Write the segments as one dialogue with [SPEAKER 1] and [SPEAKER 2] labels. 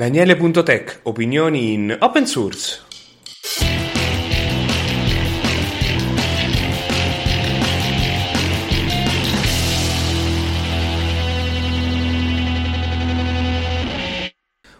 [SPEAKER 1] Daniele.tech, opinioni in open source.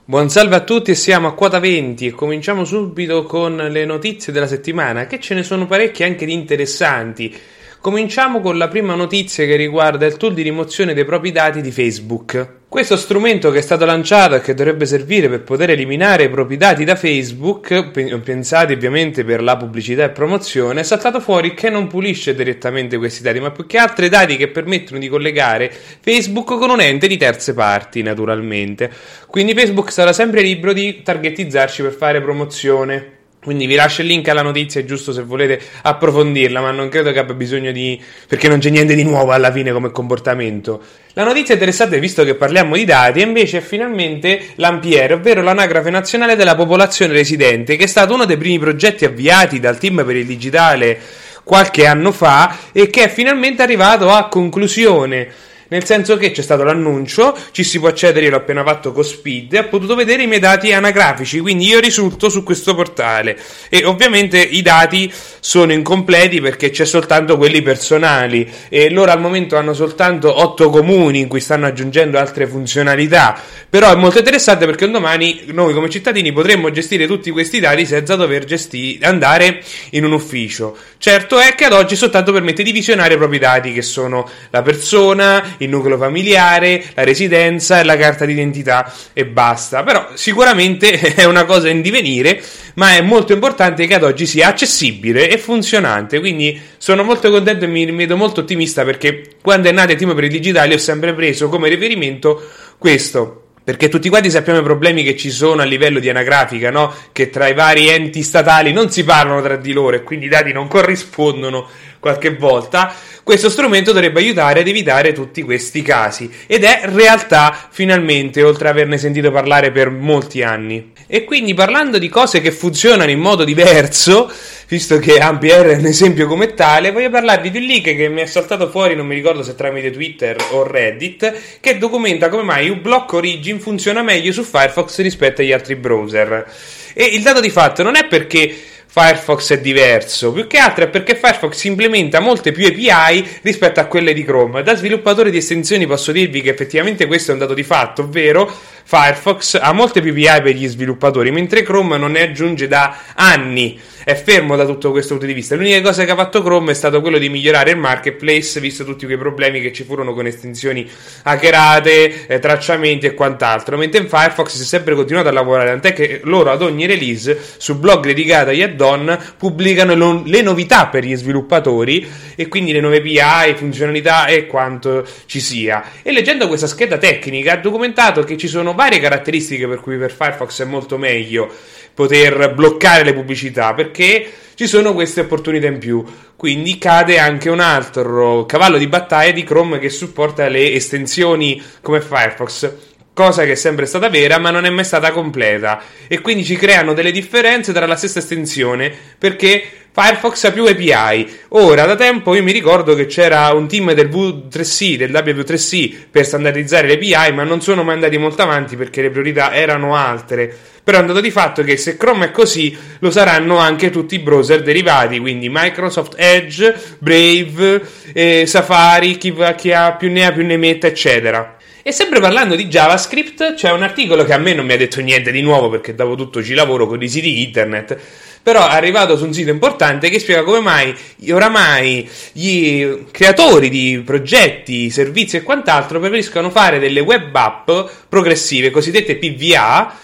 [SPEAKER 1] Buon salve a tutti siamo a quota 20 e cominciamo subito con le notizie della settimana, che ce ne sono parecchie anche di interessanti. Cominciamo con la prima notizia che riguarda il tool di rimozione dei propri dati di Facebook. Questo strumento che è stato lanciato e che dovrebbe servire per poter eliminare i propri dati da Facebook, pensati ovviamente per la pubblicità e promozione, è saltato fuori che non pulisce direttamente questi dati, ma più che altro i dati che permettono di collegare Facebook con un ente di terze parti, naturalmente. Quindi Facebook sarà sempre libero di targetizzarci per fare promozione. Quindi vi lascio il link alla notizia, è giusto se volete approfondirla, ma non credo che abbia bisogno di. perché non c'è niente di nuovo alla fine come comportamento. La notizia interessante, visto che parliamo di dati, invece è finalmente l'Ampiere, ovvero l'anagrafe nazionale della popolazione residente, che è stato uno dei primi progetti avviati dal team per il digitale qualche anno fa e che è finalmente arrivato a conclusione nel senso che c'è stato l'annuncio, ci si può accedere, io l'ho appena fatto con Speed, e ho potuto vedere i miei dati anagrafici, quindi io risulto su questo portale. E ovviamente i dati sono incompleti perché c'è soltanto quelli personali. E loro al momento hanno soltanto 8 comuni in cui stanno aggiungendo altre funzionalità, però è molto interessante perché un domani noi come cittadini potremmo gestire tutti questi dati senza dover gestire, andare in un ufficio. Certo è che ad oggi soltanto permette di visionare i propri dati che sono la persona, il nucleo familiare, la residenza e la carta d'identità e basta. Però sicuramente è una cosa in divenire, ma è molto importante che ad oggi sia accessibile e funzionante. Quindi sono molto contento e mi vedo molto ottimista perché quando è nato il team per il digitale ho sempre preso come riferimento questo perché tutti quanti sappiamo i problemi che ci sono a livello di anagrafica, no? Che tra i vari enti statali non si parlano tra di loro e quindi i dati non corrispondono qualche volta. Questo strumento dovrebbe aiutare ad evitare tutti questi casi ed è realtà finalmente, oltre ad averne sentito parlare per molti anni. E quindi parlando di cose che funzionano in modo diverso, visto che Ampere è un esempio come tale, voglio parlarvi di un link che mi è saltato fuori, non mi ricordo se tramite Twitter o Reddit, che documenta come mai uBlock Origin funziona meglio su Firefox rispetto agli altri browser. E il dato di fatto non è perché Firefox è diverso, più che altro è perché Firefox implementa molte più API rispetto a quelle di Chrome. Da sviluppatore di estensioni posso dirvi che effettivamente questo è un dato di fatto, ovvero Firefox ha molte più API per gli sviluppatori, mentre Chrome non ne aggiunge da anni è fermo da tutto questo punto di vista. L'unica cosa che ha fatto Chrome è stato quello di migliorare il marketplace, visto tutti quei problemi che ci furono con estensioni hackerate, eh, tracciamenti e quant'altro. Mentre in Firefox si è sempre continuato a lavorare, tant'è che loro ad ogni release su blog dedicati agli add-on pubblicano lo- le novità per gli sviluppatori e quindi le nuove API, funzionalità e quanto ci sia. E leggendo questa scheda tecnica ha documentato che ci sono varie caratteristiche per cui per Firefox è molto meglio poter bloccare le pubblicità perché ci sono queste opportunità in più. Quindi cade anche un altro cavallo di battaglia di Chrome che supporta le estensioni come Firefox cosa che è sempre stata vera ma non è mai stata completa e quindi ci creano delle differenze tra la stessa estensione perché Firefox ha più API. Ora, da tempo io mi ricordo che c'era un team del V3C, del W3C per standardizzare le API, ma non sono mai andati molto avanti perché le priorità erano altre. Però è un dato di fatto che se Chrome è così, lo saranno anche tutti i browser derivati, quindi Microsoft Edge, Brave, eh, Safari, chi, chi ha più ne ha più ne metta, eccetera. E sempre parlando di JavaScript, c'è un articolo che a me non mi ha detto niente di nuovo perché dopo tutto ci lavoro con i siti internet però è arrivato su un sito importante che spiega come mai oramai gli creatori di progetti, servizi e quant'altro preferiscono fare delle web app progressive, cosiddette PVA,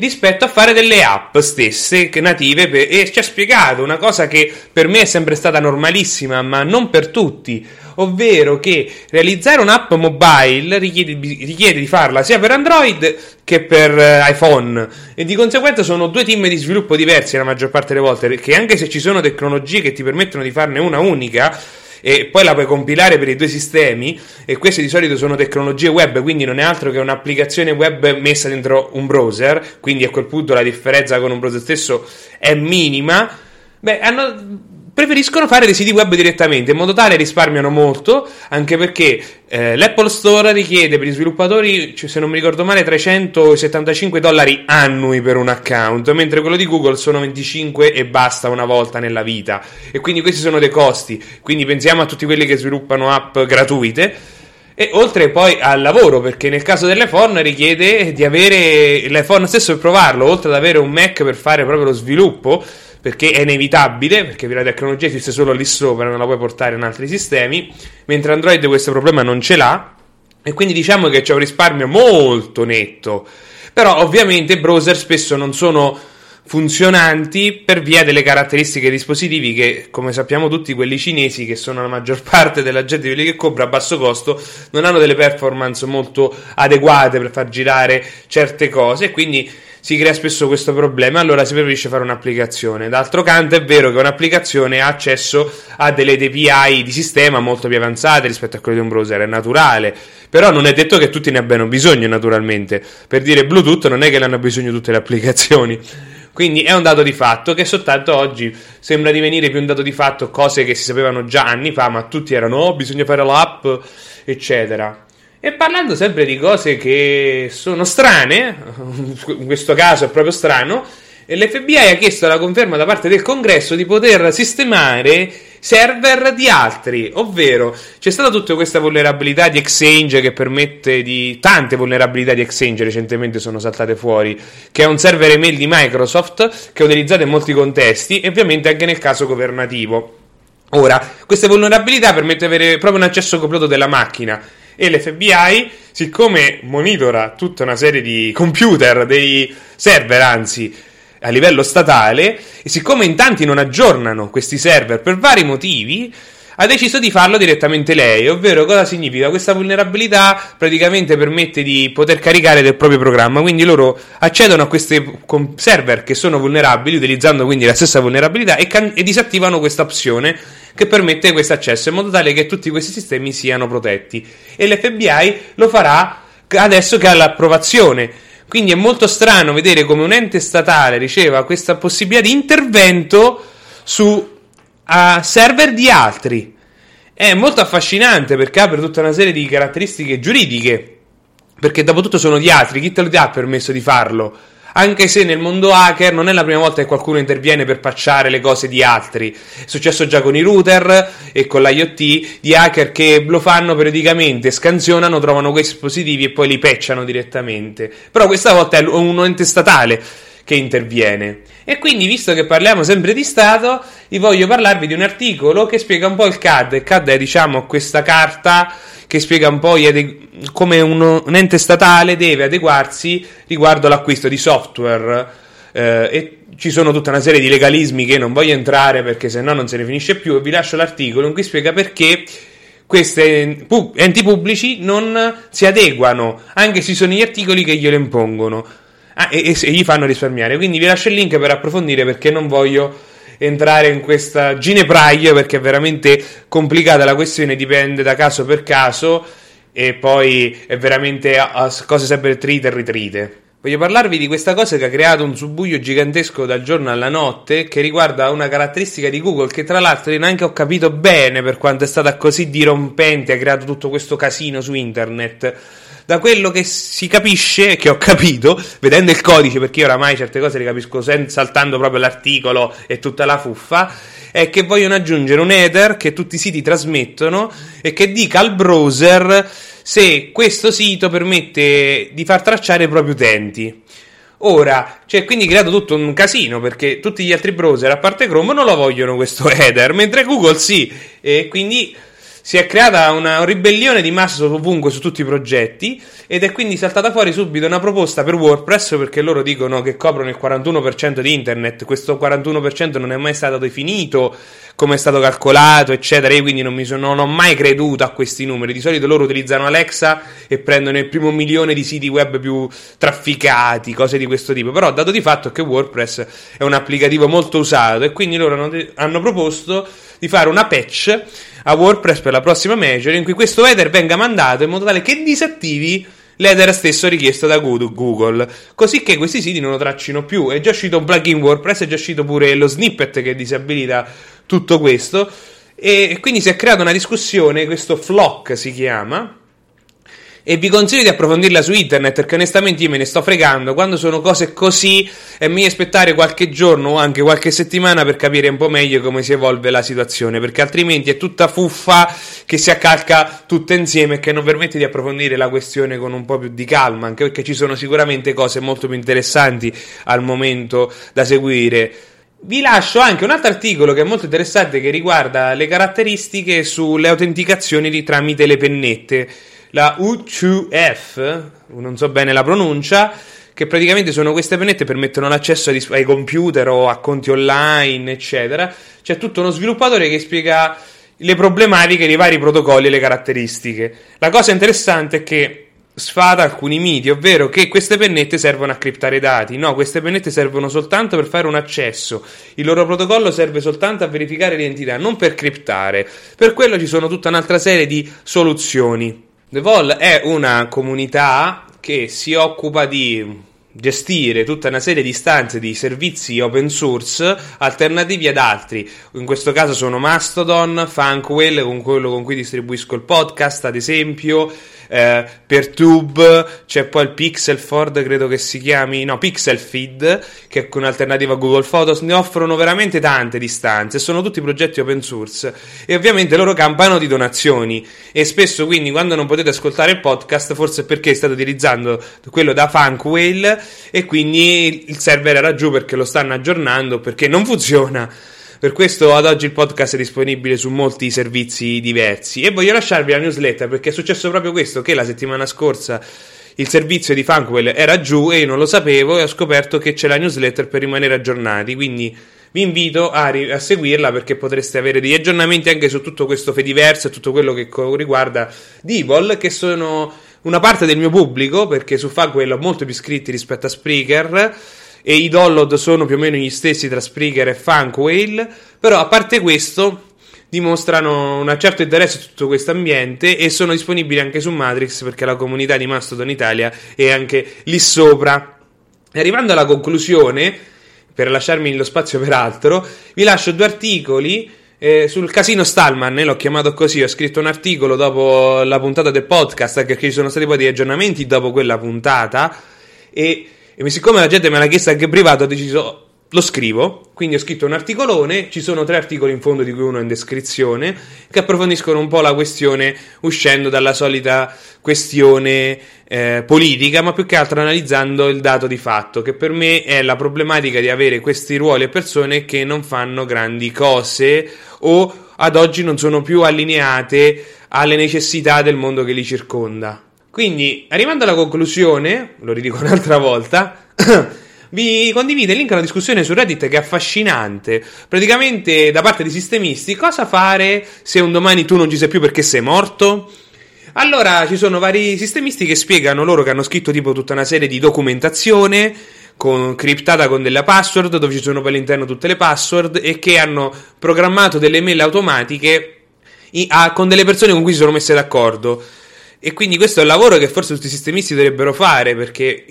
[SPEAKER 1] rispetto a fare delle app stesse native per, e ci ha spiegato una cosa che per me è sempre stata normalissima ma non per tutti ovvero che realizzare un'app mobile richiede, richiede, di farla sia per Android che per eh, iPhone. E di conseguenza sono due team di sviluppo diversi la maggior parte delle volte perché anche se ci sono tecnologie che ti permettono di farne una unica e poi la puoi compilare per i due sistemi e queste di solito sono tecnologie web quindi non è altro che un'applicazione web messa dentro un browser quindi a quel punto la differenza con un browser stesso è minima. Beh hanno preferiscono fare dei siti web direttamente in modo tale risparmiano molto anche perché eh, l'Apple Store richiede per gli sviluppatori cioè, se non mi ricordo male 375 dollari annui per un account mentre quello di Google sono 25 e basta una volta nella vita. E quindi questi sono dei costi. Quindi pensiamo a tutti quelli che sviluppano app gratuite. E oltre poi al lavoro, perché nel caso dell'iPhone richiede di avere l'iPhone stesso per provarlo, oltre ad avere un Mac per fare proprio lo sviluppo, perché è inevitabile, perché la tecnologia esiste solo lì sopra, non la puoi portare in altri sistemi, mentre Android questo problema non ce l'ha, e quindi diciamo che c'è un risparmio molto netto. Però ovviamente i browser spesso non sono funzionanti per via delle caratteristiche dei dispositivi che, come sappiamo tutti, quelli cinesi, che sono la maggior parte della gente quelli che compra a basso costo, non hanno delle performance molto adeguate per far girare certe cose quindi si crea spesso questo problema, allora si preferisce fare un'applicazione. D'altro canto è vero che un'applicazione ha accesso a delle API di sistema molto più avanzate rispetto a quelle di un browser, è naturale, però non è detto che tutti ne abbiano bisogno naturalmente. Per dire Bluetooth non è che ne hanno bisogno tutte le applicazioni. Quindi è un dato di fatto che soltanto oggi sembra divenire più un dato di fatto cose che si sapevano già anni fa, ma tutti erano oh, bisogna fare l'app, eccetera. E parlando sempre di cose che sono strane, in questo caso è proprio strano, l'FBI ha chiesto la conferma da parte del congresso di poter sistemare server di altri, ovvero c'è stata tutta questa vulnerabilità di Exchange che permette di tante vulnerabilità di Exchange recentemente sono saltate fuori, che è un server email di Microsoft che è utilizzato in molti contesti e ovviamente anche nel caso governativo. Ora, queste vulnerabilità permettono di avere proprio un accesso completo della macchina e l'FBI, siccome monitora tutta una serie di computer, dei server anzi, a livello statale, e siccome in tanti non aggiornano questi server per vari motivi, ha deciso di farlo direttamente lei, ovvero cosa significa? Questa vulnerabilità praticamente permette di poter caricare del proprio programma, quindi loro accedono a questi server che sono vulnerabili utilizzando quindi la stessa vulnerabilità e, can- e disattivano questa opzione che permette questo accesso in modo tale che tutti questi sistemi siano protetti e l'FBI lo farà adesso che ha l'approvazione. Quindi è molto strano vedere come un ente statale riceva questa possibilità di intervento su uh, server di altri. È molto affascinante perché apre tutta una serie di caratteristiche giuridiche. Perché dopo tutto sono di altri, chi te lo dà permesso di farlo? Anche se nel mondo hacker non è la prima volta che qualcuno interviene per pacciare le cose di altri. È successo già con i router e con l'IoT di hacker che lo fanno periodicamente, scansionano, trovano questi dispositivi e poi li patchano direttamente. Però questa volta è un ente statale che interviene. E quindi, visto che parliamo sempre di Stato, vi voglio parlarvi di un articolo che spiega un po' il CAD. Il CAD è, diciamo, questa carta che spiega un po' come uno, un ente statale deve adeguarsi riguardo all'acquisto di software. Eh, e ci sono tutta una serie di legalismi che non voglio entrare perché se no non se ne finisce più. E vi lascio l'articolo in cui spiega perché questi enti pubblici non si adeguano, anche se sono gli articoli che glielo impongono ah, e, e, gli fanno risparmiare. Quindi vi lascio il link per approfondire perché non voglio entrare in questa ginepraia perché è veramente complicata la questione, dipende da caso per caso e poi è veramente cose sempre trite e ritrite. Voglio parlarvi di questa cosa che ha creato un subbuglio gigantesco dal giorno alla notte che riguarda una caratteristica di Google che tra l'altro neanche ho capito bene per quanto è stata così dirompente, ha creato tutto questo casino su internet da quello che si capisce, che ho capito, vedendo il codice, perché io oramai certe cose le capisco saltando proprio l'articolo e tutta la fuffa, è che vogliono aggiungere un header che tutti i siti trasmettono e che dica al browser se questo sito permette di far tracciare i propri utenti. Ora, c'è quindi creato tutto un casino perché tutti gli altri browser, a parte Chrome, non lo vogliono questo header, mentre Google sì, e quindi si è creata una ribellione di massa ovunque su tutti i progetti ed è quindi saltata fuori subito una proposta per WordPress perché loro dicono che coprono il 41% di internet, questo 41% non è mai stato definito come è stato calcolato, eccetera. Io quindi non, mi sono, non ho mai creduto a questi numeri. Di solito loro utilizzano Alexa e prendono il primo milione di siti web più trafficati, cose di questo tipo. Però, dato di fatto che WordPress è un applicativo molto usato e quindi loro hanno, hanno proposto di fare una patch a WordPress per la prossima major in cui questo header venga mandato in modo tale che disattivi l'header stesso richiesto da Google, così che questi siti non lo traccino più. È già uscito un plugin WordPress, è già uscito pure lo snippet che disabilita tutto questo. E quindi si è creata una discussione, questo flock si chiama, e vi consiglio di approfondirla su internet perché onestamente io me ne sto fregando. Quando sono cose così e mi aspettare qualche giorno o anche qualche settimana per capire un po' meglio come si evolve la situazione perché altrimenti è tutta fuffa che si accalca tutta insieme e che non permette di approfondire la questione con un po' più di calma anche perché ci sono sicuramente cose molto più interessanti al momento da seguire. Vi lascio anche un altro articolo che è molto interessante che riguarda le caratteristiche sulle autenticazioni tramite le pennette la U2F, non so bene la pronuncia, che praticamente sono queste pennette che permettono l'accesso ai, computer o a conti online, eccetera. C'è tutto uno sviluppatore che spiega le problematiche dei vari protocolli e le caratteristiche. La cosa interessante è che sfada alcuni miti, ovvero che queste pennette servono a criptare dati. No, queste pennette servono soltanto per fare un accesso. Il loro protocollo serve soltanto a verificare l'identità, non per criptare. Per quello ci sono tutta un'altra serie di soluzioni. The Vol è una comunità che si occupa di gestire tutta una serie di istanze di servizi open source alternativi ad altri. In questo caso sono Mastodon, Funkwell, con quello con cui distribuisco il podcast, ad esempio, eh, per Tube c'è poi il Pixel Ford, credo che si chiami, no, Pixel Feed, che è un'alternativa a Google Photos, ne offrono veramente tante distanze, sono tutti progetti open source. E ovviamente loro campano di donazioni. E spesso quindi quando non potete ascoltare il podcast forse perché state utilizzando quello da Funkwell e quindi il server era giù perché lo stanno aggiornando perché non funziona per questo ad oggi il podcast è disponibile su molti servizi diversi. E voglio lasciarvi la newsletter perché è successo proprio questo che la settimana scorsa il servizio di Funkwell era giù e io non lo sapevo e ho scoperto che c'è la newsletter per rimanere aggiornati, quindi vi invito a, ri- a, seguirla perché potreste avere degli aggiornamenti anche su tutto questo Fediverse e tutto quello che co- riguarda Divol, che sono una parte del mio pubblico perché su Funkwell ho molto più iscritti rispetto a Spreaker e i download sono più o meno gli stessi tra Spreaker e Funkwhale, però a parte questo dimostrano un certo interesse su tutto questo ambiente e sono disponibili anche su Matrix perché la comunità di Mastodon Italia è anche lì sopra. Arrivando alla conclusione, per lasciarmi lo spazio per altro, vi lascio due articoli eh, sul casino Stallman, eh, l'ho chiamato così, ho scritto un articolo dopo la puntata del podcast perché ci sono stati poi degli aggiornamenti dopo quella puntata e e siccome la gente me l'ha chiesto anche privato, ho deciso lo scrivo, quindi ho scritto un articolone, ci sono tre articoli in fondo di cui uno è in descrizione, che approfondiscono un po' la questione uscendo dalla solita questione eh, politica, ma più che altro analizzando il dato di fatto, che per me è la problematica di avere questi ruoli e persone che non fanno grandi cose o ad oggi non sono più allineate alle necessità del mondo che li circonda. Quindi, arrivando alla conclusione, lo ridico un'altra volta, vi condivido il link a una discussione su Reddit che è affascinante. Praticamente, da parte di sistemisti, cosa fare se un domani tu non ci sei più perché sei morto? Allora, ci sono vari sistemisti che spiegano loro che hanno scritto tipo tutta una serie di documentazione con, criptata con delle password, dove ci sono poi all'interno tutte le password e che hanno programmato delle mail automatiche a, con delle persone con cui si sono messe d'accordo. E quindi questo è un lavoro che forse tutti i sistemisti dovrebbero fare perché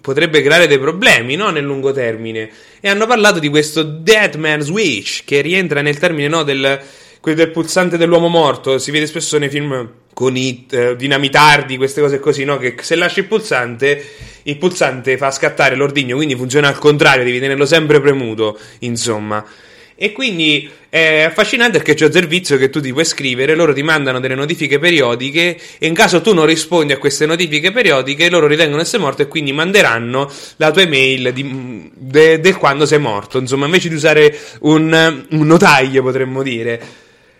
[SPEAKER 1] potrebbe creare dei problemi no? nel lungo termine. E hanno parlato di questo Dead Man Switch che rientra nel termine no, del, del pulsante dell'uomo morto. Si vede spesso nei film con i eh, dinamitardi, queste cose così, no? Che se lasci il pulsante, il pulsante fa scattare l'ordigno, quindi funziona al contrario, devi tenerlo sempre premuto, insomma. E quindi è affascinante perché c'è un servizio che tu ti puoi scrivere, loro ti mandano delle notifiche periodiche e in caso tu non rispondi a queste notifiche periodiche, loro ritengono essere morto e quindi manderanno la tua email di, de, del quando sei morto. Insomma, invece di usare un, un notaio, potremmo dire.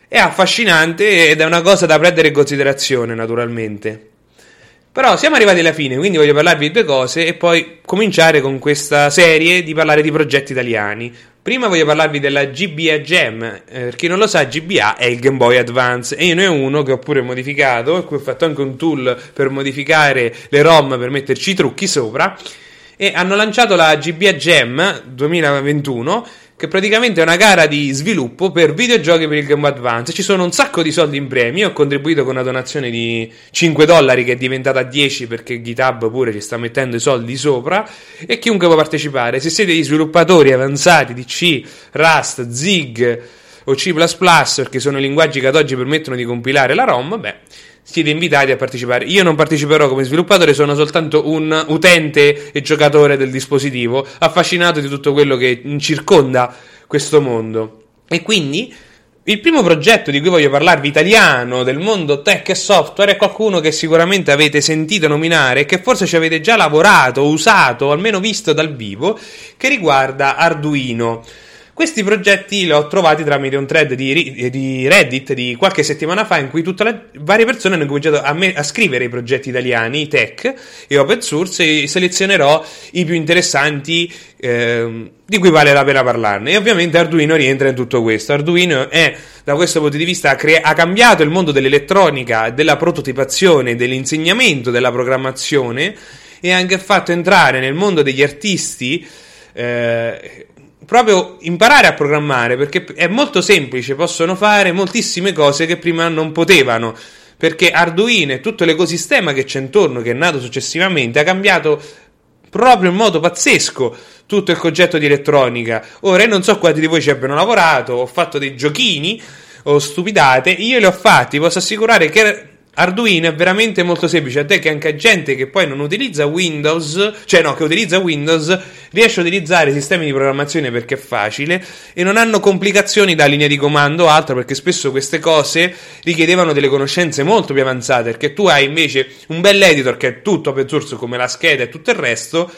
[SPEAKER 1] È affascinante ed è una cosa da prendere in considerazione, naturalmente. Però siamo arrivati alla fine, quindi voglio parlarvi di due cose e poi cominciare con questa serie di parlare di progetti italiani. Prima voglio parlarvi della GBA Gem. Eh, per chi non lo sa, GBA è il Game Boy Advance e io ne ho uno che ho pure modificato, qui ho fatto anche un tool per modificare le ROM per metterci i trucchi sopra. E hanno lanciato la GBA Gem 2021 che praticamente è una gara di sviluppo per videogiochi per il Game Advance. Ci sono un sacco di soldi in premi. Io ho contribuito con una donazione di 5 dollari che è diventata 10 perché GitHub pure ci sta mettendo i soldi sopra. E chiunque può partecipare. Se siete gli sviluppatori avanzati di C, Rust, Zig o C, perché sono i linguaggi che ad oggi permettono di compilare la ROM, beh siete invitati a partecipare. Io non parteciperò come sviluppatore, sono soltanto un utente e giocatore del dispositivo, affascinato di tutto quello che circonda questo mondo. E quindi il primo progetto di cui voglio parlarvi italiano del mondo tech e software è qualcuno che sicuramente avete sentito nominare e che forse ci avete già lavorato, usato o almeno visto dal vivo, che riguarda Arduino. Questi progetti li ho trovati tramite un thread di, di Reddit di qualche settimana fa in cui tutte le varie persone hanno cominciato a, me, a scrivere i progetti italiani, tech e open source e selezionerò i più interessanti eh, di cui vale la pena parlarne. E ovviamente Arduino rientra in tutto questo. Arduino è, da questo punto di vista, ha, cre- ha cambiato il mondo dell'elettronica, della prototipazione, dell'insegnamento, della programmazione e ha anche fatto entrare nel mondo degli artisti eh, proprio imparare a programmare perché è molto semplice, possono fare moltissime cose che prima non potevano. Perché Arduino e tutto l'ecosistema che c'è intorno, che è nato successivamente, ha cambiato proprio in modo pazzesco tutto il concetto di elettronica. Ora, io non so quanti di voi ci abbiano lavorato, ho fatto dei giochini o stupidate, io li ho fatti, posso assicurare che Arduino è veramente molto semplice, a te che anche gente che poi non utilizza Windows, cioè no, che utilizza Windows, riesce a utilizzare sistemi di programmazione perché è facile e non hanno complicazioni da linea di comando o altro perché spesso queste cose richiedevano delle conoscenze molto più avanzate perché tu hai invece un bel editor che è tutto open source come la scheda e tutto il resto,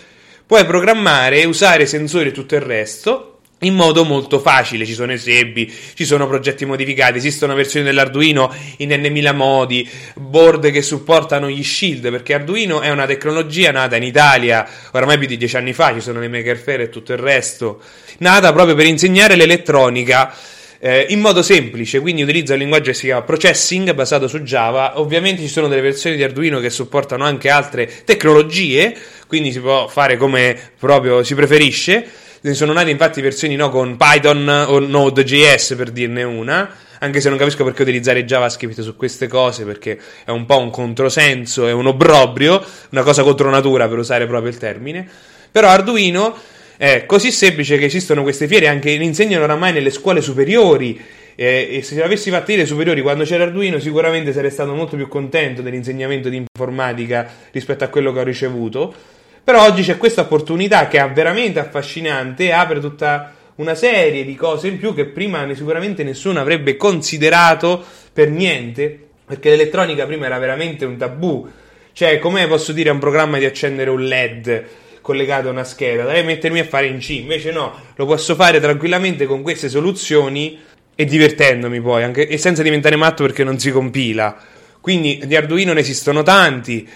[SPEAKER 1] puoi programmare, usare sensori e tutto il resto in modo molto facile. Ci sono esempi, ci sono progetti modificati, esistono versioni dell'Arduino in n modi, board che supportano gli shield, perché Arduino è una tecnologia nata in Italia oramai più di dieci anni fa, ci sono le Maker Faire e tutto il resto, nata proprio per insegnare l'elettronica. Eh, in modo semplice, quindi utilizza un linguaggio che si chiama Processing basato su Java. Ovviamente ci sono delle versioni di Arduino che supportano anche altre tecnologie, quindi si può fare come proprio si preferisce sono nate infatti versioni no, con Python o Node.js per dirne una, anche se non capisco perché utilizzare JavaScript su queste cose, perché è un po' un controsenso, è un obbrobrio, una cosa contro natura per usare proprio il termine. Però Arduino è così semplice che esistono queste fiere, anche ne insegnano oramai nelle scuole superiori. Eh, e se avessi fatto le superiori quando c'era Arduino, sicuramente sarei stato molto più contento dell'insegnamento di informatica rispetto a quello che ho ricevuto però oggi c'è questa opportunità che è veramente affascinante e apre tutta una serie di cose in più che prima sicuramente nessuno avrebbe considerato per niente, perché l'elettronica prima era veramente un tabù. Cioè, come posso dire a un programma di accendere un LED collegato a una scheda? Devi mettermi a fare in C. Invece no, lo posso fare tranquillamente con queste soluzioni e divertendomi poi, anche, e senza diventare matto perché non si compila. Quindi di Arduino ne esistono tanti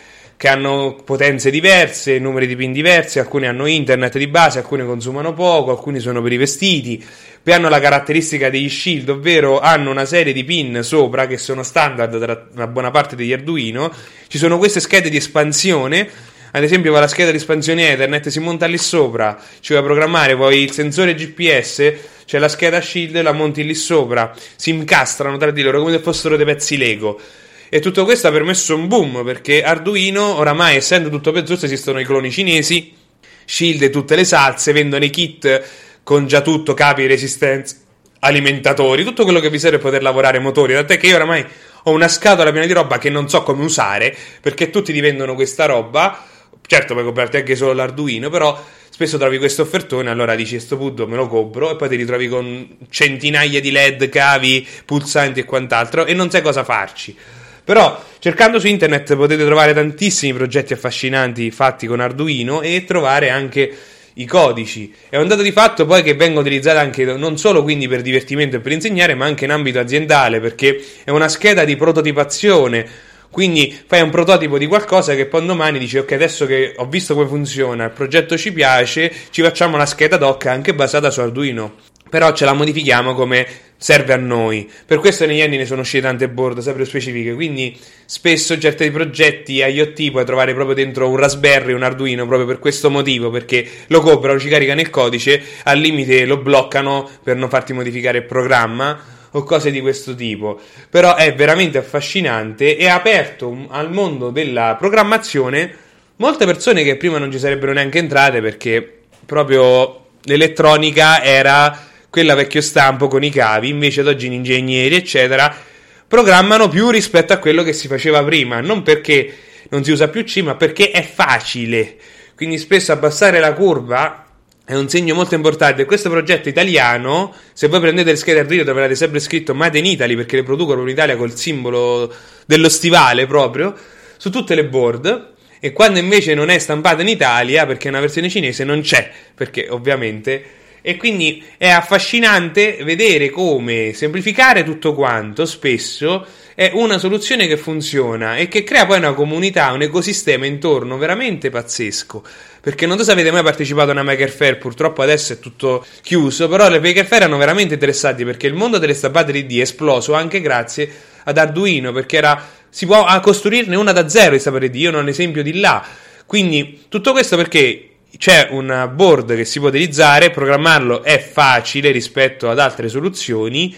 [SPEAKER 1] che hanno potenze diverse, numeri di pin diversi, alcuni hanno internet di base, alcuni consumano poco, alcuni sono per i vestiti, poi hanno la caratteristica degli shield, ovvero hanno una serie di pin sopra che sono standard tra una buona parte degli Arduino, ci sono queste schede di espansione, ad esempio la scheda di espansione Ethernet si monta lì sopra, ci vuoi programmare, poi il sensore GPS, c'è la scheda shield, la monti lì sopra, si incastrano tra di loro come se fossero dei pezzi Lego. E tutto questo ha permesso un boom perché Arduino, oramai essendo tutto open source, esistono i cloni cinesi, Shield e tutte le salse, vendono i kit con già tutto, capi, resistenza, alimentatori, tutto quello che vi serve per poter lavorare motori. Tant'è che io oramai ho una scatola piena di roba che non so come usare perché tutti ti vendono questa roba. Certo, puoi comprarti anche solo l'Arduino, però spesso trovi questo offertone, allora dici sto punto me lo compro e poi ti ritrovi con centinaia di LED, cavi, pulsanti e quant'altro e non sai cosa farci. Però cercando su internet potete trovare tantissimi progetti affascinanti fatti con Arduino e trovare anche i codici. È un dato di fatto poi che vengono utilizzati anche non solo quindi per divertimento e per insegnare, ma anche in ambito aziendale, perché è una scheda di prototipazione. Quindi fai un prototipo di qualcosa che poi domani dici ok adesso che ho visto come funziona, il progetto ci piace, ci facciamo una scheda doc anche basata su Arduino. Però ce la modifichiamo come serve a noi. Per questo negli anni ne sono uscite tante board sempre specifiche, quindi spesso certi progetti IoT puoi trovare proprio dentro un Raspberry, un Arduino, proprio per questo motivo, perché lo comprano, ci caricano il codice, al limite lo bloccano per non farti modificare il programma o cose di questo tipo. Però è veramente affascinante e ha aperto al mondo della programmazione molte persone che prima non ci sarebbero neanche entrate perché proprio l'elettronica era quella vecchio stampo con i cavi, invece ad oggi gli ingegneri, eccetera, programmano più rispetto a quello che si faceva prima, non perché non si usa più C, ma perché è facile. Quindi spesso abbassare la curva è un segno molto importante. Questo progetto italiano, se voi prendete le schede Arduino troverete sempre scritto Made in Italy perché le producono in Italia col simbolo dello stivale proprio su tutte le board. E quando invece non è stampato in Italia, perché è una versione cinese, non c'è, perché ovviamente e quindi è affascinante vedere come semplificare tutto quanto spesso è una soluzione che funziona e che crea poi una comunità, un ecosistema intorno veramente pazzesco. Perché non so se avete mai partecipato a una Maker Fair, purtroppo adesso è tutto chiuso, però le Maker Fair erano veramente interessanti perché il mondo delle stampate 3D è esploso anche grazie ad Arduino, perché era, si può costruirne una da zero di stampate 3D, io non ho un esempio di là. Quindi tutto questo perché c'è un board che si può utilizzare, programmarlo è facile rispetto ad altre soluzioni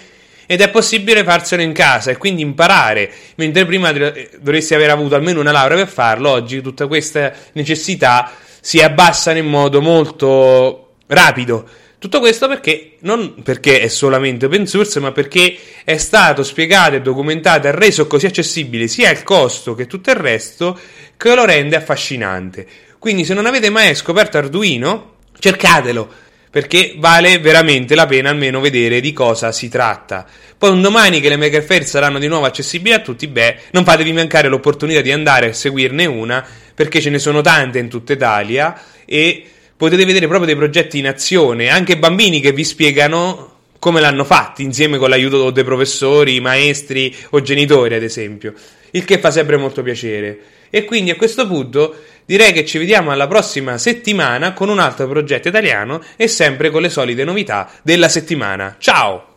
[SPEAKER 1] ed è possibile farselo in casa e quindi imparare, mentre prima dovresti aver avuto almeno una laurea per farlo, oggi tutta questa necessità si abbassano in modo molto rapido. Tutto questo perché non perché è solamente open source, ma perché è stato spiegato e documentato e reso così accessibile sia il costo che tutto il resto che lo rende affascinante. Quindi se non avete mai scoperto Arduino, cercatelo, perché vale veramente la pena almeno vedere di cosa si tratta. Poi un domani che le Maker Fair saranno di nuovo accessibili a tutti, beh, non fatevi mancare l'opportunità di andare a seguirne una, perché ce ne sono tante in tutta Italia e potete vedere proprio dei progetti in azione, anche bambini che vi spiegano come l'hanno fatto, insieme con l'aiuto dei professori, maestri o genitori, ad esempio, il che fa sempre molto piacere. E quindi a questo punto direi che ci vediamo alla prossima settimana con un altro progetto italiano e sempre con le solite novità della settimana. Ciao!